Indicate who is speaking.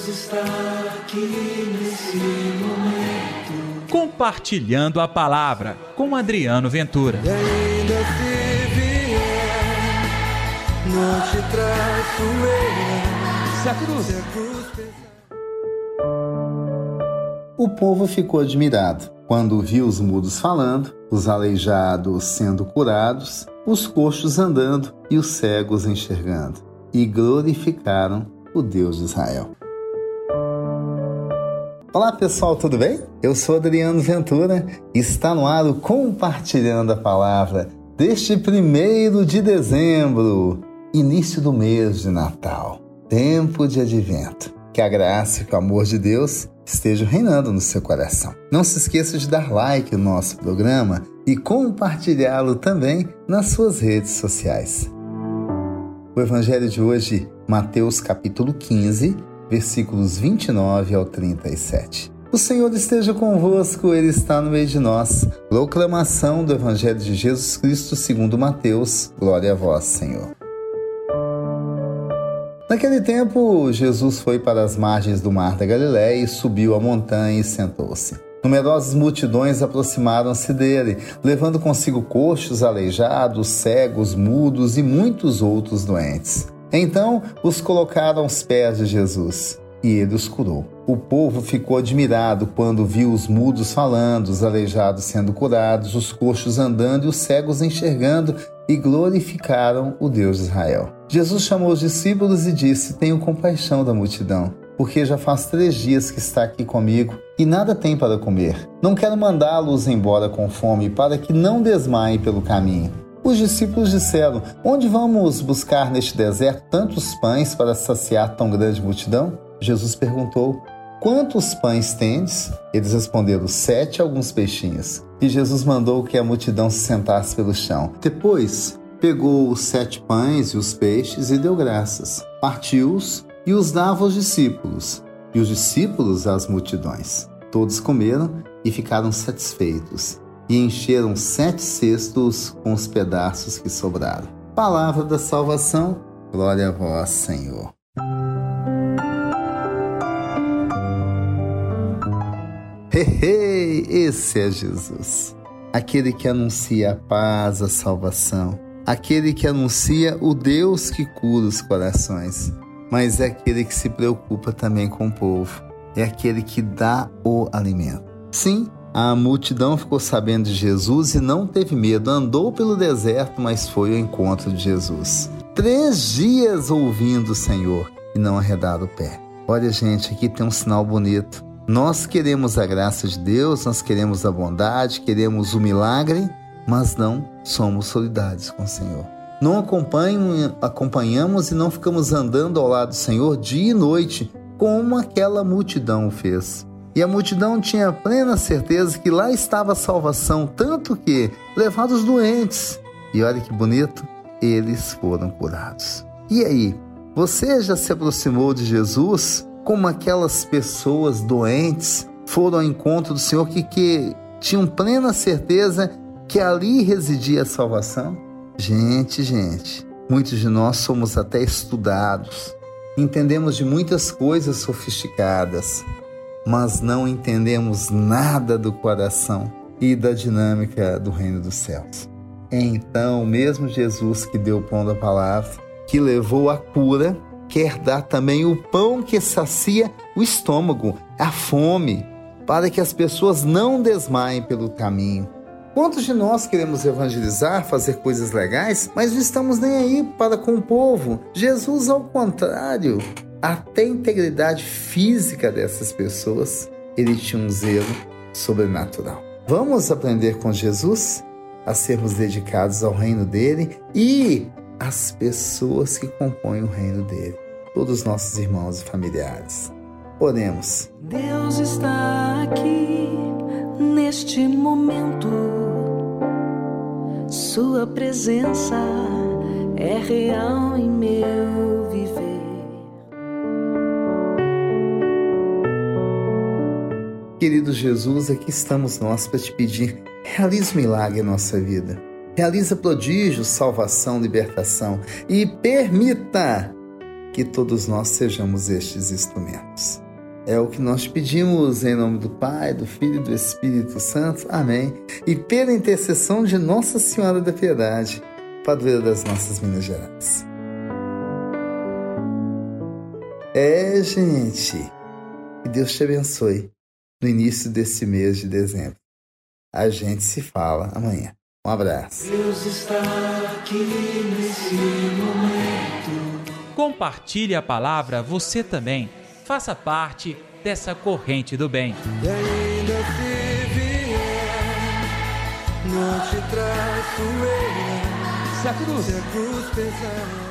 Speaker 1: Deus está aqui nesse momento.
Speaker 2: Compartilhando a palavra com Adriano Ventura.
Speaker 1: E ainda se vier, não te traço eu.
Speaker 2: Se a cruz.
Speaker 1: Se a cruz pesar.
Speaker 3: O povo ficou admirado quando viu os mudos falando, os aleijados sendo curados, os coxos andando e os cegos enxergando, e glorificaram o Deus de Israel. Olá pessoal, tudo bem? Eu sou Adriano Ventura e está no ar o Compartilhando a Palavra deste primeiro de dezembro, início do mês de Natal, tempo de advento. Que a graça e que o amor de Deus estejam reinando no seu coração. Não se esqueça de dar like no nosso programa e compartilhá-lo também nas suas redes sociais. O evangelho de hoje, Mateus capítulo 15, versículos 29 ao 37. O Senhor esteja convosco, Ele está no meio de nós. Proclamação do Evangelho de Jesus Cristo segundo Mateus. Glória a vós, Senhor. Naquele tempo, Jesus foi para as margens do mar da Galiléia e subiu a montanha e sentou-se. Numerosas multidões aproximaram-se dele, levando consigo coxos, aleijados, cegos, mudos e muitos outros doentes. Então os colocaram aos pés de Jesus e ele os curou. O povo ficou admirado quando viu os mudos falando, os aleijados sendo curados, os coxos andando e os cegos enxergando e glorificaram o Deus de Israel. Jesus chamou os discípulos e disse: Tenho compaixão da multidão, porque já faz três dias que está aqui comigo e nada tem para comer. Não quero mandá-los embora com fome, para que não desmaiem pelo caminho. Os discípulos disseram: Onde vamos buscar neste deserto tantos pães para saciar tão grande multidão? Jesus perguntou: Quantos pães tendes? Eles responderam: Sete alguns peixinhos. E Jesus mandou que a multidão se sentasse pelo chão. Depois, pegou os sete pães e os peixes e deu graças. Partiu-os e os dava aos discípulos, e os discípulos às multidões. Todos comeram e ficaram satisfeitos, e encheram sete cestos com os pedaços que sobraram. Palavra da salvação, glória a vós, Senhor. Hey, esse é Jesus, aquele que anuncia a paz, a salvação, aquele que anuncia o Deus que cura os corações, mas é aquele que se preocupa também com o povo, é aquele que dá o alimento. Sim, a multidão ficou sabendo de Jesus e não teve medo, andou pelo deserto, mas foi ao encontro de Jesus. Três dias ouvindo o Senhor e não arredaram o pé. Olha, gente, aqui tem um sinal bonito. Nós queremos a graça de Deus, nós queremos a bondade, queremos o milagre, mas não somos solidários com o Senhor. Não acompanhamos e não ficamos andando ao lado do Senhor dia e noite, como aquela multidão fez. E a multidão tinha plena certeza que lá estava a salvação, tanto que levaram os doentes. E olha que bonito, eles foram curados. E aí, você já se aproximou de Jesus? como aquelas pessoas doentes foram ao encontro do Senhor que, que tinham plena certeza que ali residia a salvação? Gente, gente, muitos de nós somos até estudados, entendemos de muitas coisas sofisticadas, mas não entendemos nada do coração e da dinâmica do reino dos céus. Então, mesmo Jesus que deu o pão da palavra, que levou a cura, quer dar também o pão que sacia o estômago, a fome, para que as pessoas não desmaiem pelo caminho. Quantos de nós queremos evangelizar, fazer coisas legais, mas não estamos nem aí para com o povo? Jesus, ao contrário, até a integridade física dessas pessoas, ele tinha um zelo sobrenatural. Vamos aprender com Jesus a sermos dedicados ao reino dele e as pessoas que compõem o reino dele, todos os nossos irmãos e familiares. Oremos.
Speaker 4: Deus está aqui neste momento. Sua presença é real em meu viver.
Speaker 3: Querido Jesus, aqui estamos nós para te pedir, realize um milagre em nossa vida realiza prodígios, salvação, libertação e permita que que todos nós sejamos estes instrumentos. É o que nós pedimos em nome do Pai, do Filho e do Espírito Santo. Amém. E pela intercessão de Nossa Senhora da Piedade, padroeira das nossas Minas Gerais. É, gente. Que Deus te abençoe no início desse mês de dezembro. A gente se fala amanhã. Um abraço.
Speaker 1: Deus está aqui nesse momento.
Speaker 2: Compartilhe a palavra você também. Faça parte dessa corrente do bem.
Speaker 1: E ainda se vier, não te traço eu.
Speaker 2: Se a cruz
Speaker 1: Se a cruz pesar.